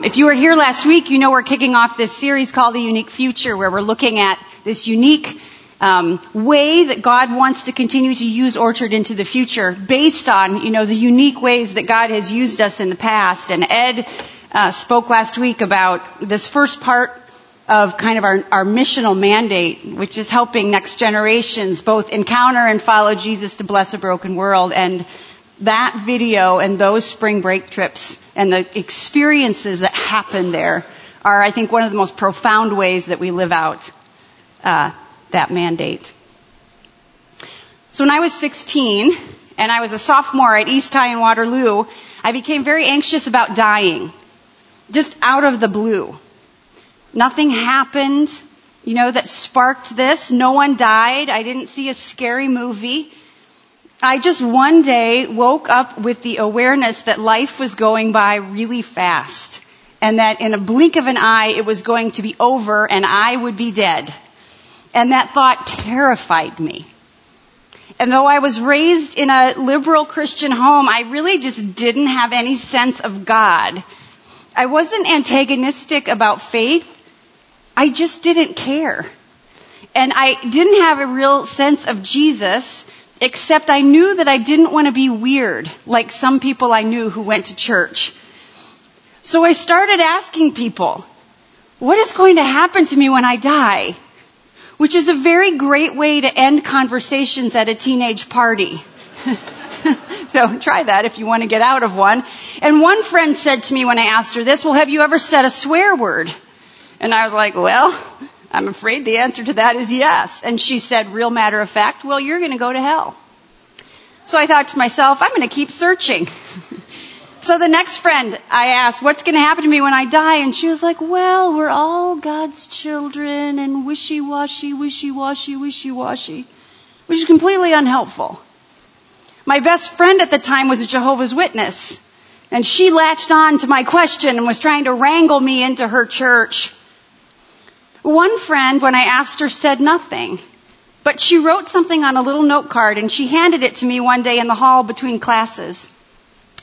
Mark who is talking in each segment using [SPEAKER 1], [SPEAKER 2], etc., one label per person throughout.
[SPEAKER 1] If you were here last week, you know we're kicking off this series called The Unique Future, where we're looking at this unique um, way that God wants to continue to use Orchard into the future, based on you know the unique ways that God has used us in the past. And Ed uh, spoke last week about this first part of kind of our, our missional mandate, which is helping next generations both encounter and follow Jesus to bless a broken world. And that video and those spring break trips and the experiences that happen there are, I think, one of the most profound ways that we live out uh, that mandate. So when I was 16 and I was a sophomore at East High in Waterloo, I became very anxious about dying, just out of the blue. Nothing happened, you know, that sparked this. No one died. I didn't see a scary movie. I just one day woke up with the awareness that life was going by really fast and that in a blink of an eye it was going to be over and I would be dead. And that thought terrified me. And though I was raised in a liberal Christian home, I really just didn't have any sense of God. I wasn't antagonistic about faith. I just didn't care. And I didn't have a real sense of Jesus except I knew that I didn't want to be weird like some people I knew who went to church. So I started asking people, what is going to happen to me when I die? Which is a very great way to end conversations at a teenage party. so try that if you want to get out of one. And one friend said to me when I asked her this, well, have you ever said a swear word? And I was like, well, I'm afraid the answer to that is yes. And she said, real matter of fact, well, you're going to go to hell. So I thought to myself, I'm going to keep searching. so the next friend I asked, what's going to happen to me when I die? And she was like, well, we're all God's children and wishy-washy, wishy-washy, wishy-washy, which is completely unhelpful. My best friend at the time was a Jehovah's Witness. And she latched on to my question and was trying to wrangle me into her church. One friend, when I asked her, said nothing. But she wrote something on a little note card and she handed it to me one day in the hall between classes.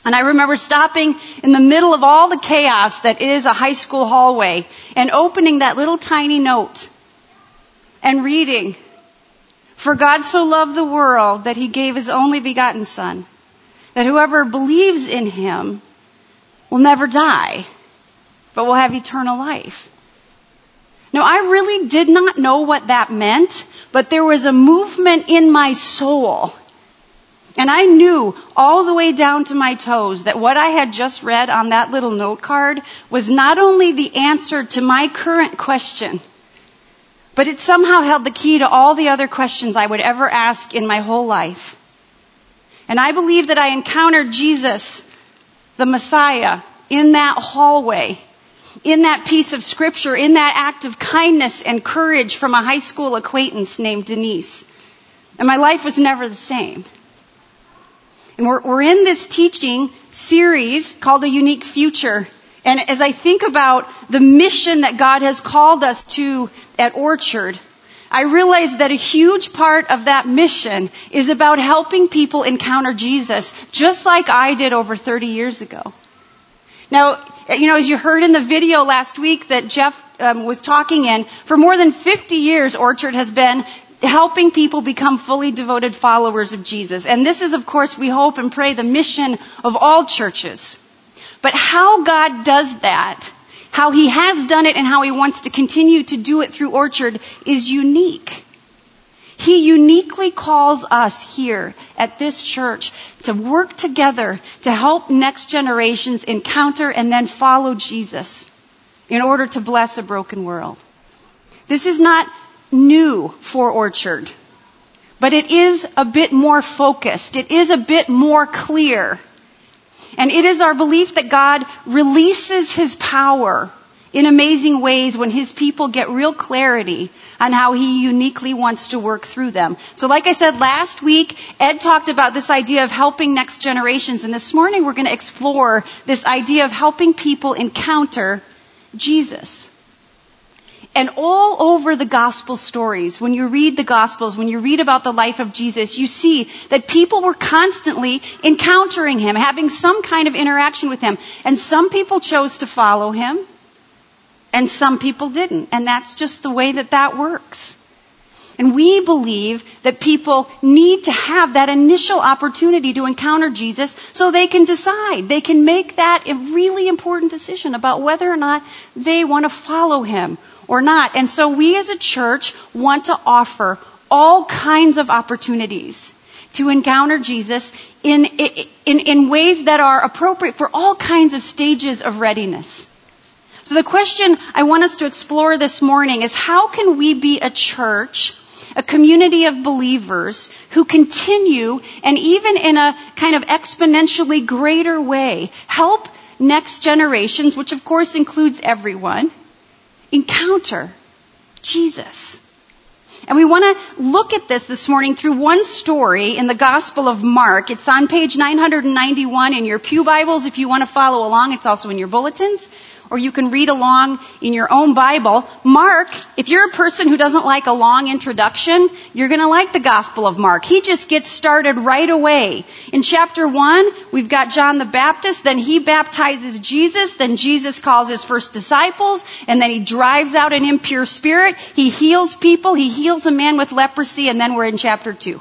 [SPEAKER 1] And I remember stopping in the middle of all the chaos that is a high school hallway and opening that little tiny note and reading, For God so loved the world that he gave his only begotten son, that whoever believes in him will never die, but will have eternal life. Now, I really did not know what that meant, but there was a movement in my soul. And I knew all the way down to my toes that what I had just read on that little note card was not only the answer to my current question, but it somehow held the key to all the other questions I would ever ask in my whole life. And I believe that I encountered Jesus, the Messiah, in that hallway in that piece of scripture, in that act of kindness and courage from a high school acquaintance named Denise. And my life was never the same. And we're, we're in this teaching series called A Unique Future. And as I think about the mission that God has called us to at Orchard, I realize that a huge part of that mission is about helping people encounter Jesus, just like I did over 30 years ago. Now, you know, as you heard in the video last week that Jeff um, was talking in, for more than 50 years, Orchard has been helping people become fully devoted followers of Jesus. And this is, of course, we hope and pray the mission of all churches. But how God does that, how He has done it and how He wants to continue to do it through Orchard is unique. He uniquely calls us here at this church to work together to help next generations encounter and then follow Jesus in order to bless a broken world. This is not new for Orchard, but it is a bit more focused. It is a bit more clear. And it is our belief that God releases His power in amazing ways when His people get real clarity on how he uniquely wants to work through them. So like I said last week, Ed talked about this idea of helping next generations, and this morning we're going to explore this idea of helping people encounter Jesus. And all over the gospel stories, when you read the gospels, when you read about the life of Jesus, you see that people were constantly encountering him, having some kind of interaction with him. And some people chose to follow him, and some people didn't. And that's just the way that that works. And we believe that people need to have that initial opportunity to encounter Jesus so they can decide. They can make that a really important decision about whether or not they want to follow him or not. And so we as a church want to offer all kinds of opportunities to encounter Jesus in, in, in ways that are appropriate for all kinds of stages of readiness. So the question I want us to explore this morning is how can we be a church a community of believers who continue and even in a kind of exponentially greater way help next generations, which of course includes everyone, encounter Jesus. And we want to look at this this morning through one story in the Gospel of Mark. It's on page 991 in your Pew Bibles if you want to follow along. It's also in your bulletins or you can read along in your own Bible. Mark, if you're a person who doesn't like a long introduction, you're going to like the Gospel of Mark. He just gets started right away. In chapter 1, we've got John the Baptist, then he baptizes Jesus, then Jesus calls his first disciples, and then he drives out an impure spirit, he heals people, he heals a man with leprosy, and then we're in chapter 2.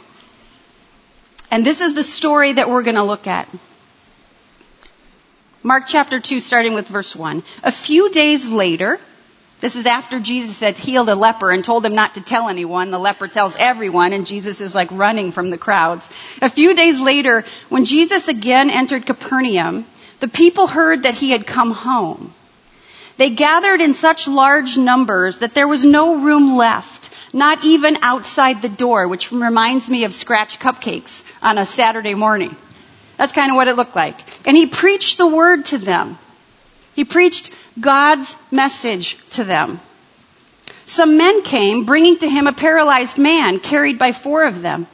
[SPEAKER 1] And this is the story that we're going to look at. Mark chapter 2, starting with verse 1. A few days later, this is after Jesus had healed a leper and told him not to tell anyone. The leper tells everyone, and Jesus is like running from the crowds. A few days later, when Jesus again entered Capernaum, the people heard that he had come home. They gathered in such large numbers that there was no room left, not even outside the door, which reminds me of scratch cupcakes on a Saturday morning. That's kind of what it looked like. And he preached the word to them. He preached God's message to them. Some men came bringing to him a paralyzed man carried by four of them.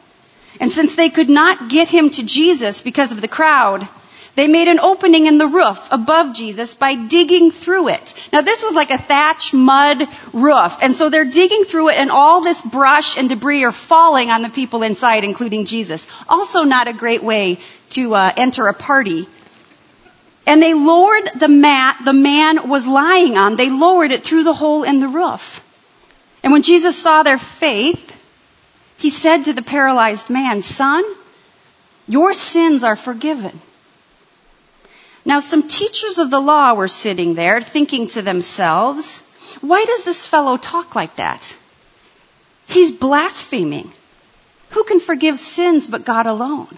[SPEAKER 1] And since they could not get him to Jesus because of the crowd, they made an opening in the roof above Jesus by digging through it. Now this was like a thatch mud roof. And so they're digging through it and all this brush and debris are falling on the people inside, including Jesus. Also not a great way to uh, enter a party. And they lowered the mat the man was lying on. They lowered it through the hole in the roof. And when Jesus saw their faith, he said to the paralyzed man, son, your sins are forgiven. Now some teachers of the law were sitting there thinking to themselves, why does this fellow talk like that? He's blaspheming. Who can forgive sins but God alone?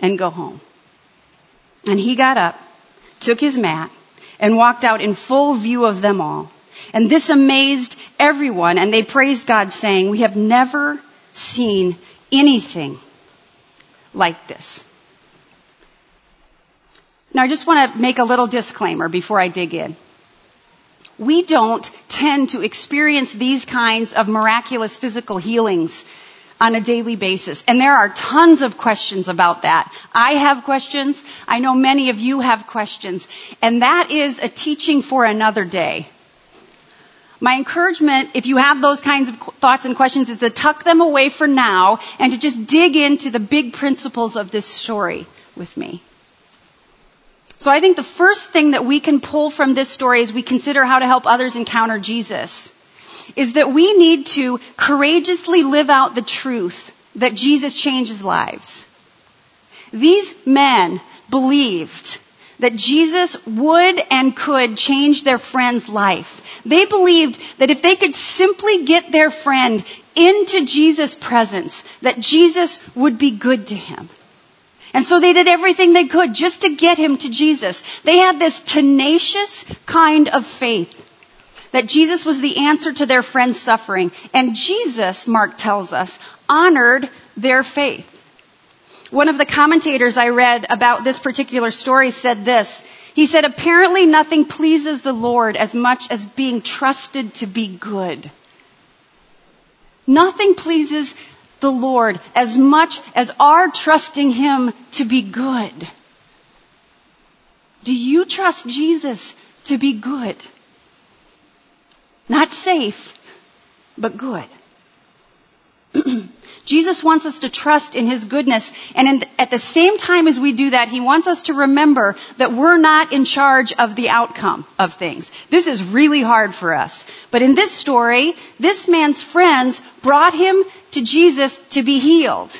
[SPEAKER 1] and go home. And he got up, took his mat, and walked out in full view of them all. And this amazed everyone, and they praised God, saying, We have never seen anything like this. Now, I just want to make a little disclaimer before I dig in. We don't tend to experience these kinds of miraculous physical healings on a daily basis. And there are tons of questions about that. I have questions. I know many of you have questions. And that is a teaching for another day. My encouragement, if you have those kinds of thoughts and questions, is to tuck them away for now and to just dig into the big principles of this story with me. So I think the first thing that we can pull from this story as we consider how to help others encounter Jesus is that we need to courageously live out the truth that Jesus changes lives. These men believed that Jesus would and could change their friend's life. They believed that if they could simply get their friend into Jesus' presence, that Jesus would be good to him. And so they did everything they could just to get him to Jesus. They had this tenacious kind of faith that Jesus was the answer to their friend's suffering. And Jesus, Mark tells us, honored their faith. One of the commentators I read about this particular story said this. He said, apparently nothing pleases the Lord as much as being trusted to be good. Nothing pleases the Lord as much as our trusting Him to be good. Do you trust Jesus to be good? Not safe, but good. Jesus wants us to trust in His goodness. And in, at the same time as we do that, He wants us to remember that we're not in charge of the outcome of things. This is really hard for us. But in this story, this man's friends brought him to Jesus to be healed.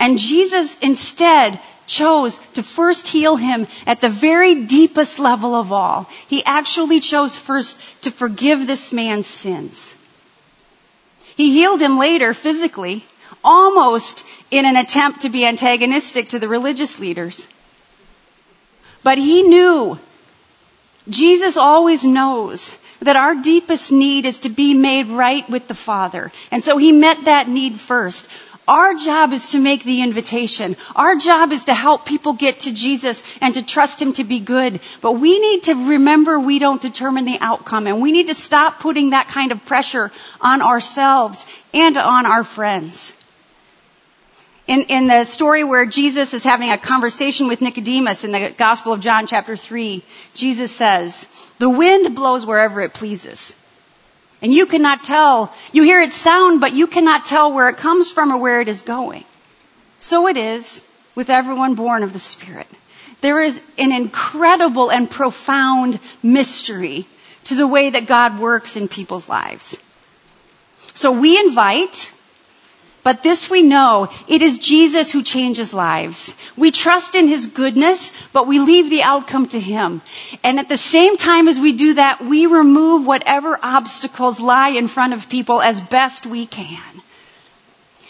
[SPEAKER 1] And Jesus instead chose to first heal him at the very deepest level of all. He actually chose first to forgive this man's sins. He healed him later physically, almost in an attempt to be antagonistic to the religious leaders. But he knew, Jesus always knows that our deepest need is to be made right with the Father. And so he met that need first. Our job is to make the invitation. Our job is to help people get to Jesus and to trust Him to be good. But we need to remember we don't determine the outcome and we need to stop putting that kind of pressure on ourselves and on our friends. In, in the story where Jesus is having a conversation with Nicodemus in the Gospel of John chapter 3, Jesus says, the wind blows wherever it pleases. And you cannot tell, you hear its sound, but you cannot tell where it comes from or where it is going. So it is with everyone born of the Spirit. There is an incredible and profound mystery to the way that God works in people's lives. So we invite but this we know, it is Jesus who changes lives. We trust in His goodness, but we leave the outcome to Him. And at the same time as we do that, we remove whatever obstacles lie in front of people as best we can.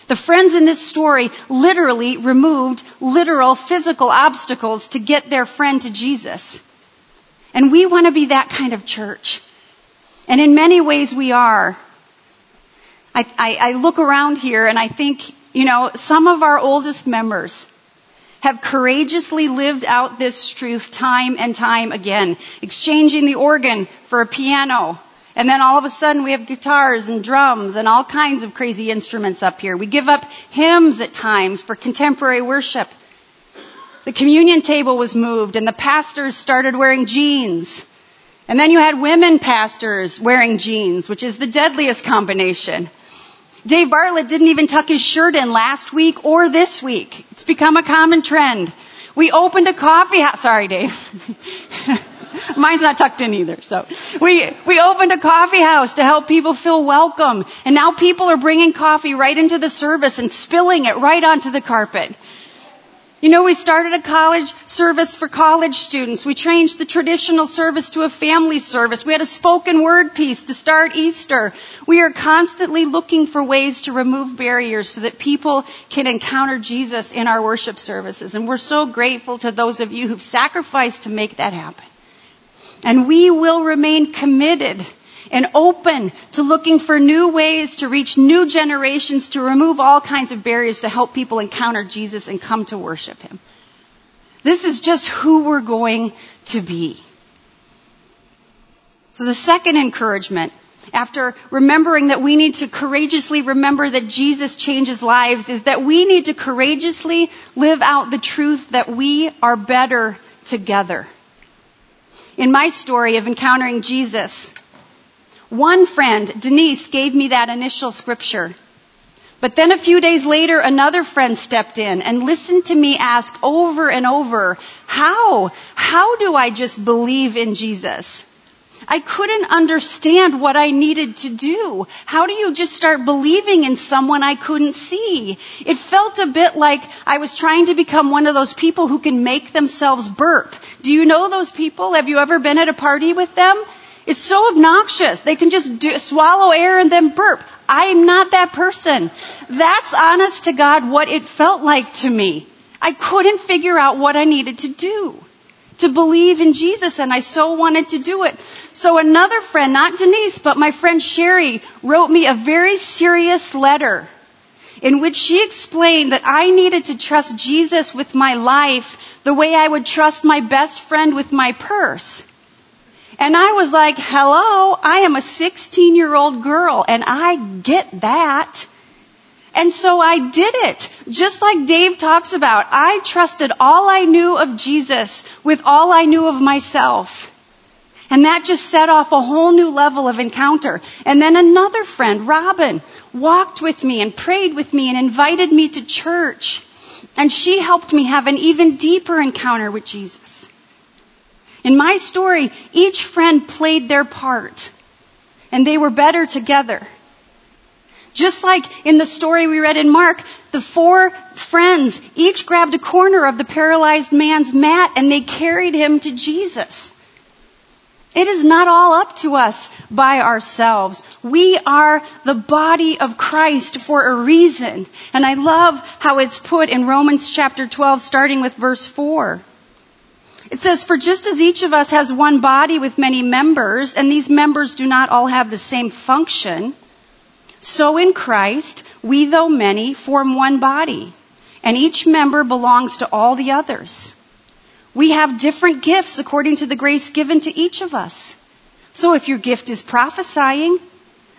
[SPEAKER 1] The friends in this story literally removed literal physical obstacles to get their friend to Jesus. And we want to be that kind of church. And in many ways we are. I, I, I look around here and I think, you know, some of our oldest members have courageously lived out this truth time and time again, exchanging the organ for a piano. And then all of a sudden we have guitars and drums and all kinds of crazy instruments up here. We give up hymns at times for contemporary worship. The communion table was moved and the pastors started wearing jeans. And then you had women pastors wearing jeans, which is the deadliest combination. Dave Bartlett didn't even tuck his shirt in last week or this week. It's become a common trend. We opened a coffee house. Sorry, Dave. Mine's not tucked in either. So we, we opened a coffee house to help people feel welcome. And now people are bringing coffee right into the service and spilling it right onto the carpet. You know, we started a college service for college students. We changed the traditional service to a family service. We had a spoken word piece to start Easter. We are constantly looking for ways to remove barriers so that people can encounter Jesus in our worship services. And we're so grateful to those of you who've sacrificed to make that happen. And we will remain committed and open to looking for new ways to reach new generations, to remove all kinds of barriers to help people encounter Jesus and come to worship Him. This is just who we're going to be. So the second encouragement, after remembering that we need to courageously remember that Jesus changes lives, is that we need to courageously live out the truth that we are better together. In my story of encountering Jesus, one friend, Denise, gave me that initial scripture. But then a few days later, another friend stepped in and listened to me ask over and over, how? How do I just believe in Jesus? I couldn't understand what I needed to do. How do you just start believing in someone I couldn't see? It felt a bit like I was trying to become one of those people who can make themselves burp. Do you know those people? Have you ever been at a party with them? It's so obnoxious. They can just do, swallow air and then burp. I'm not that person. That's honest to God what it felt like to me. I couldn't figure out what I needed to do. To believe in Jesus and I so wanted to do it. So another friend, not Denise, but my friend Sherry wrote me a very serious letter in which she explained that I needed to trust Jesus with my life the way I would trust my best friend with my purse. And I was like, hello, I am a 16 year old girl and I get that. And so I did it. Just like Dave talks about, I trusted all I knew of Jesus with all I knew of myself. And that just set off a whole new level of encounter. And then another friend, Robin, walked with me and prayed with me and invited me to church. And she helped me have an even deeper encounter with Jesus. In my story, each friend played their part. And they were better together. Just like in the story we read in Mark, the four friends each grabbed a corner of the paralyzed man's mat and they carried him to Jesus. It is not all up to us by ourselves. We are the body of Christ for a reason. And I love how it's put in Romans chapter 12 starting with verse 4. It says, for just as each of us has one body with many members, and these members do not all have the same function, so in Christ, we, though many, form one body, and each member belongs to all the others. We have different gifts according to the grace given to each of us. So if your gift is prophesying,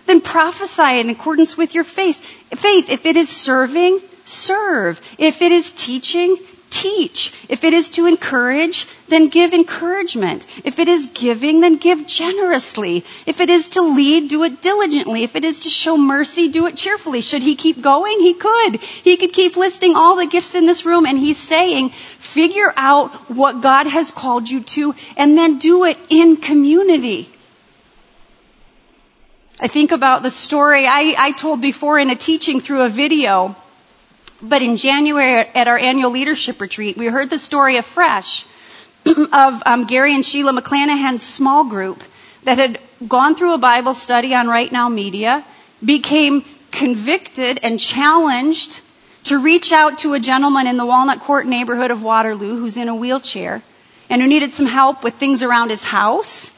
[SPEAKER 1] then prophesy in accordance with your faith. Faith, if it is serving, serve. If it is teaching, teach. If it is to encourage, then give encouragement. If it is giving, then give generously. If it is to lead, do it diligently. If it is to show mercy, do it cheerfully. Should he keep going? He could. He could keep listing all the gifts in this room and he's saying, figure out what God has called you to and then do it in community. I think about the story I, I told before in a teaching through a video but in January at our annual leadership retreat, we heard the story afresh of um, Gary and Sheila McClanahan's small group that had gone through a Bible study on Right Now Media, became convicted and challenged to reach out to a gentleman in the Walnut Court neighborhood of Waterloo who's in a wheelchair and who needed some help with things around his house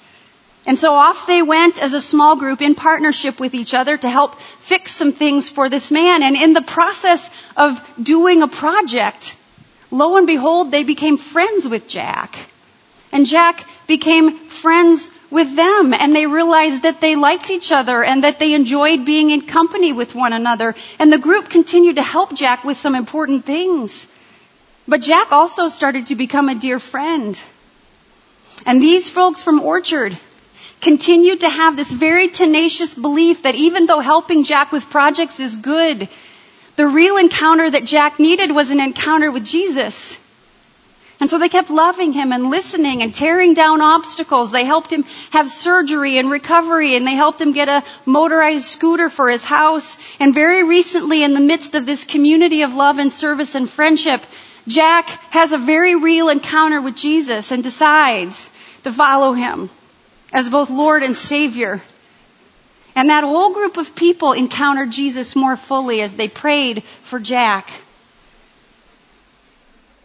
[SPEAKER 1] and so off they went as a small group in partnership with each other to help fix some things for this man. And in the process of doing a project, lo and behold, they became friends with Jack. And Jack became friends with them and they realized that they liked each other and that they enjoyed being in company with one another. And the group continued to help Jack with some important things. But Jack also started to become a dear friend. And these folks from Orchard, continued to have this very tenacious belief that even though helping Jack with projects is good, the real encounter that Jack needed was an encounter with Jesus. And so they kept loving him and listening and tearing down obstacles. They helped him have surgery and recovery and they helped him get a motorized scooter for his house. And very recently in the midst of this community of love and service and friendship, Jack has a very real encounter with Jesus and decides to follow him as both Lord and Savior. And that whole group of people encountered Jesus more fully as they prayed for Jack.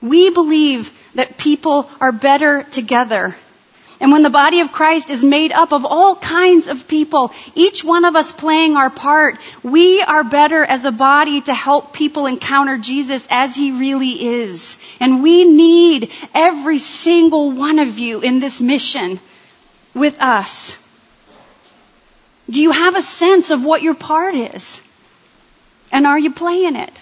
[SPEAKER 1] We believe that people are better together. And when the body of Christ is made up of all kinds of people, each one of us playing our part, we are better as a body to help people encounter Jesus as he really is. And we need every single one of you in this mission with us? Do you have a sense of what your part is? And are you playing it?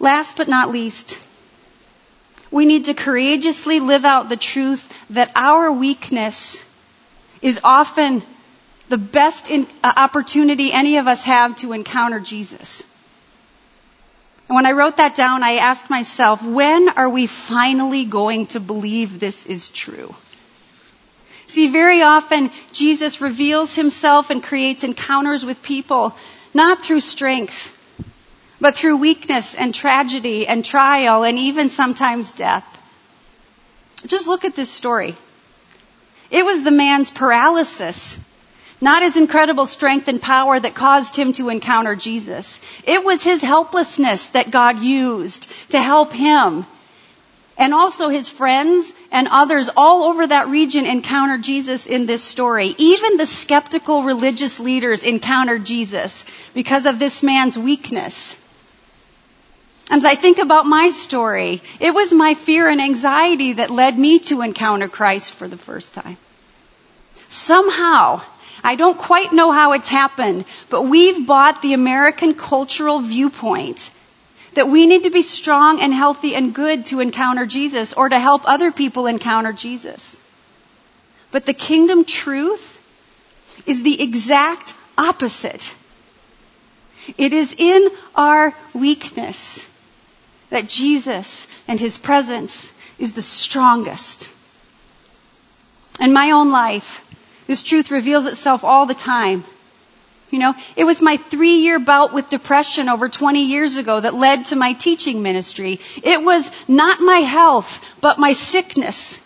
[SPEAKER 1] Last but not least, we need to courageously live out the truth that our weakness is often the best in, uh, opportunity any of us have to encounter Jesus. And when I wrote that down, I asked myself, when are we finally going to believe this is true? See, very often Jesus reveals himself and creates encounters with people, not through strength, but through weakness and tragedy and trial and even sometimes death. Just look at this story. It was the man's paralysis not his incredible strength and power that caused him to encounter Jesus. It was his helplessness that God used to help him And also his friends and others all over that region encountered Jesus in this story. Even the skeptical religious leaders encountered Jesus because of this man's weakness. And as I think about my story, it was my fear and anxiety that led me to encounter Christ for the first time. Somehow, I don't quite know how it's happened, but we've bought the American cultural viewpoint that we need to be strong and healthy and good to encounter Jesus or to help other people encounter Jesus. But the kingdom truth is the exact opposite. It is in our weakness that Jesus and his presence is the strongest. In my own life, this truth reveals itself all the time. You know, it was my three year bout with depression over 20 years ago that led to my teaching ministry. It was not my health, but my sickness.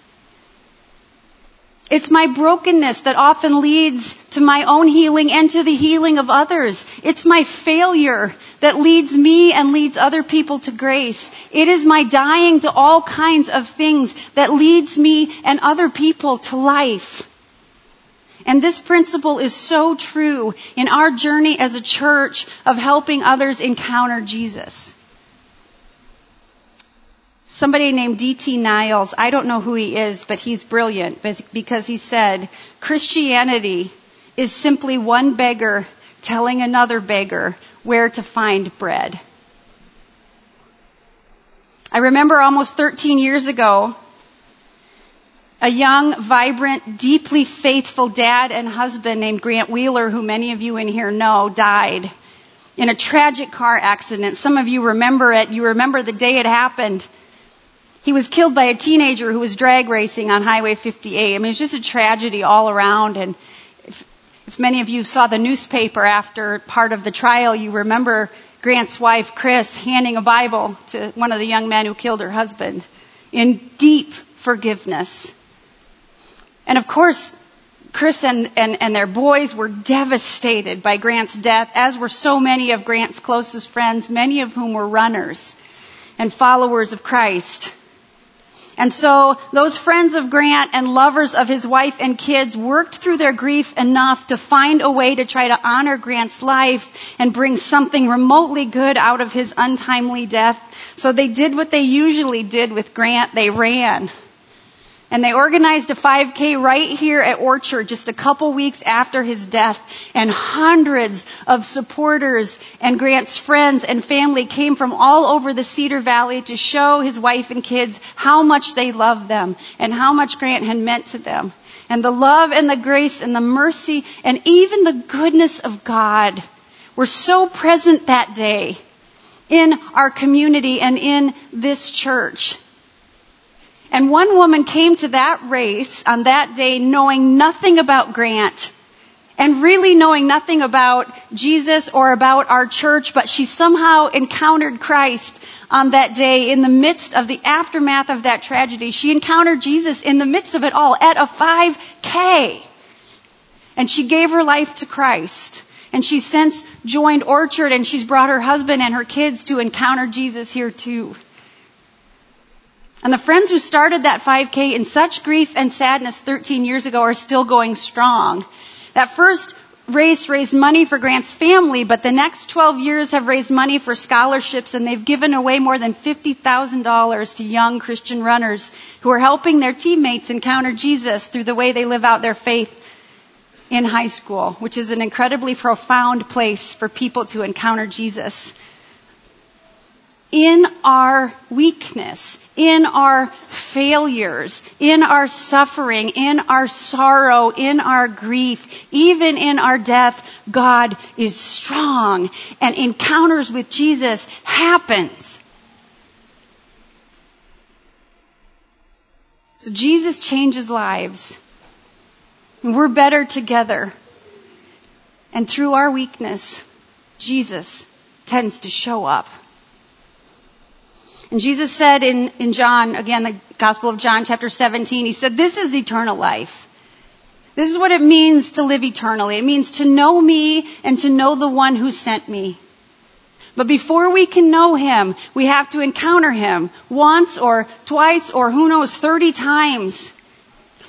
[SPEAKER 1] It's my brokenness that often leads to my own healing and to the healing of others. It's my failure that leads me and leads other people to grace. It is my dying to all kinds of things that leads me and other people to life. And this principle is so true in our journey as a church of helping others encounter Jesus. Somebody named D.T. Niles, I don't know who he is, but he's brilliant because he said, Christianity is simply one beggar telling another beggar where to find bread. I remember almost 13 years ago, a young, vibrant, deeply faithful dad and husband named Grant Wheeler, who many of you in here know, died in a tragic car accident. Some of you remember it. You remember the day it happened. He was killed by a teenager who was drag racing on Highway 58. I mean, it's just a tragedy all around. And if, if many of you saw the newspaper after part of the trial, you remember Grant's wife, Chris, handing a Bible to one of the young men who killed her husband in deep forgiveness. And of course, Chris and, and, and their boys were devastated by Grant's death, as were so many of Grant's closest friends, many of whom were runners and followers of Christ. And so those friends of Grant and lovers of his wife and kids worked through their grief enough to find a way to try to honor Grant's life and bring something remotely good out of his untimely death. So they did what they usually did with Grant. They ran. And they organized a 5K right here at Orchard just a couple weeks after his death. And hundreds of supporters and Grant's friends and family came from all over the Cedar Valley to show his wife and kids how much they loved them and how much Grant had meant to them. And the love and the grace and the mercy and even the goodness of God were so present that day in our community and in this church. And one woman came to that race on that day knowing nothing about Grant and really knowing nothing about Jesus or about our church, but she somehow encountered Christ on that day in the midst of the aftermath of that tragedy. She encountered Jesus in the midst of it all at a 5K. And she gave her life to Christ. And she's since joined Orchard and she's brought her husband and her kids to encounter Jesus here too. And the friends who started that 5K in such grief and sadness 13 years ago are still going strong. That first race raised money for Grant's family, but the next 12 years have raised money for scholarships and they've given away more than $50,000 to young Christian runners who are helping their teammates encounter Jesus through the way they live out their faith in high school, which is an incredibly profound place for people to encounter Jesus in our weakness, in our failures, in our suffering, in our sorrow, in our grief, even in our death, God is strong and encounters with Jesus happens. So Jesus changes lives. We're better together. And through our weakness, Jesus tends to show up. And Jesus said in, in John, again, the Gospel of John, chapter 17, he said, This is eternal life. This is what it means to live eternally. It means to know me and to know the one who sent me. But before we can know Him, we have to encounter Him once or twice or who knows, 30 times.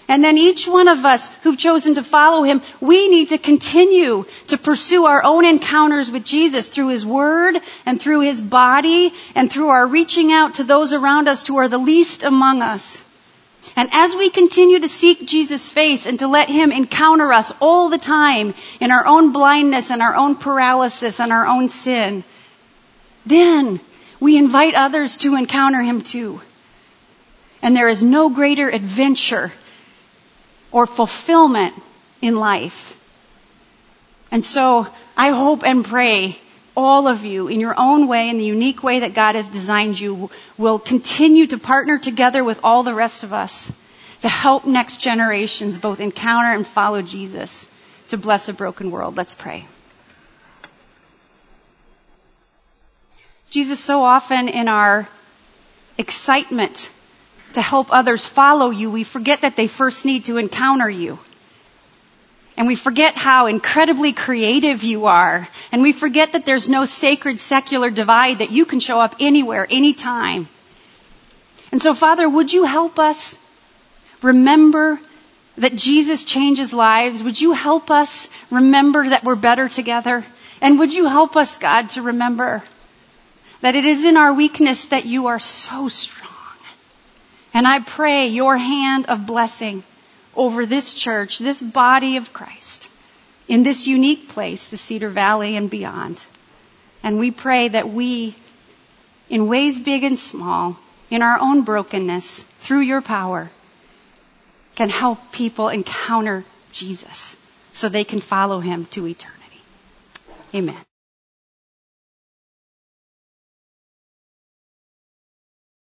[SPEAKER 1] And then each one of us who've chosen to follow Him, we need to continue to pursue our own encounters with Jesus through His Word and through His body and through our reaching out to those around us who are the least among us. And as we continue to seek Jesus' face and to let Him encounter us all the time in our own blindness and our own paralysis and our own sin, then we invite others to encounter Him too. And there is no greater adventure or fulfillment in life. And so I hope and pray all of you in your own way, in the unique way that God has designed you, will continue to partner together with all the rest of us to help next generations both encounter and follow Jesus to bless a broken world. Let's pray. Jesus, so often in our excitement to help others follow you, we forget that they first need to encounter you. And we forget how incredibly creative you are. And we forget that there's no sacred secular divide that you can show up anywhere, anytime. And so, Father, would you help us remember that Jesus changes lives? Would you help us remember that we're better together? And would you help us, God, to remember that it is in our weakness that you are so strong? And I pray your hand of blessing over this church, this body of Christ, in this unique place, the Cedar Valley and beyond. And we pray that we, in ways big and small, in our own brokenness, through your power, can help people encounter Jesus so they can follow him to eternity. Amen.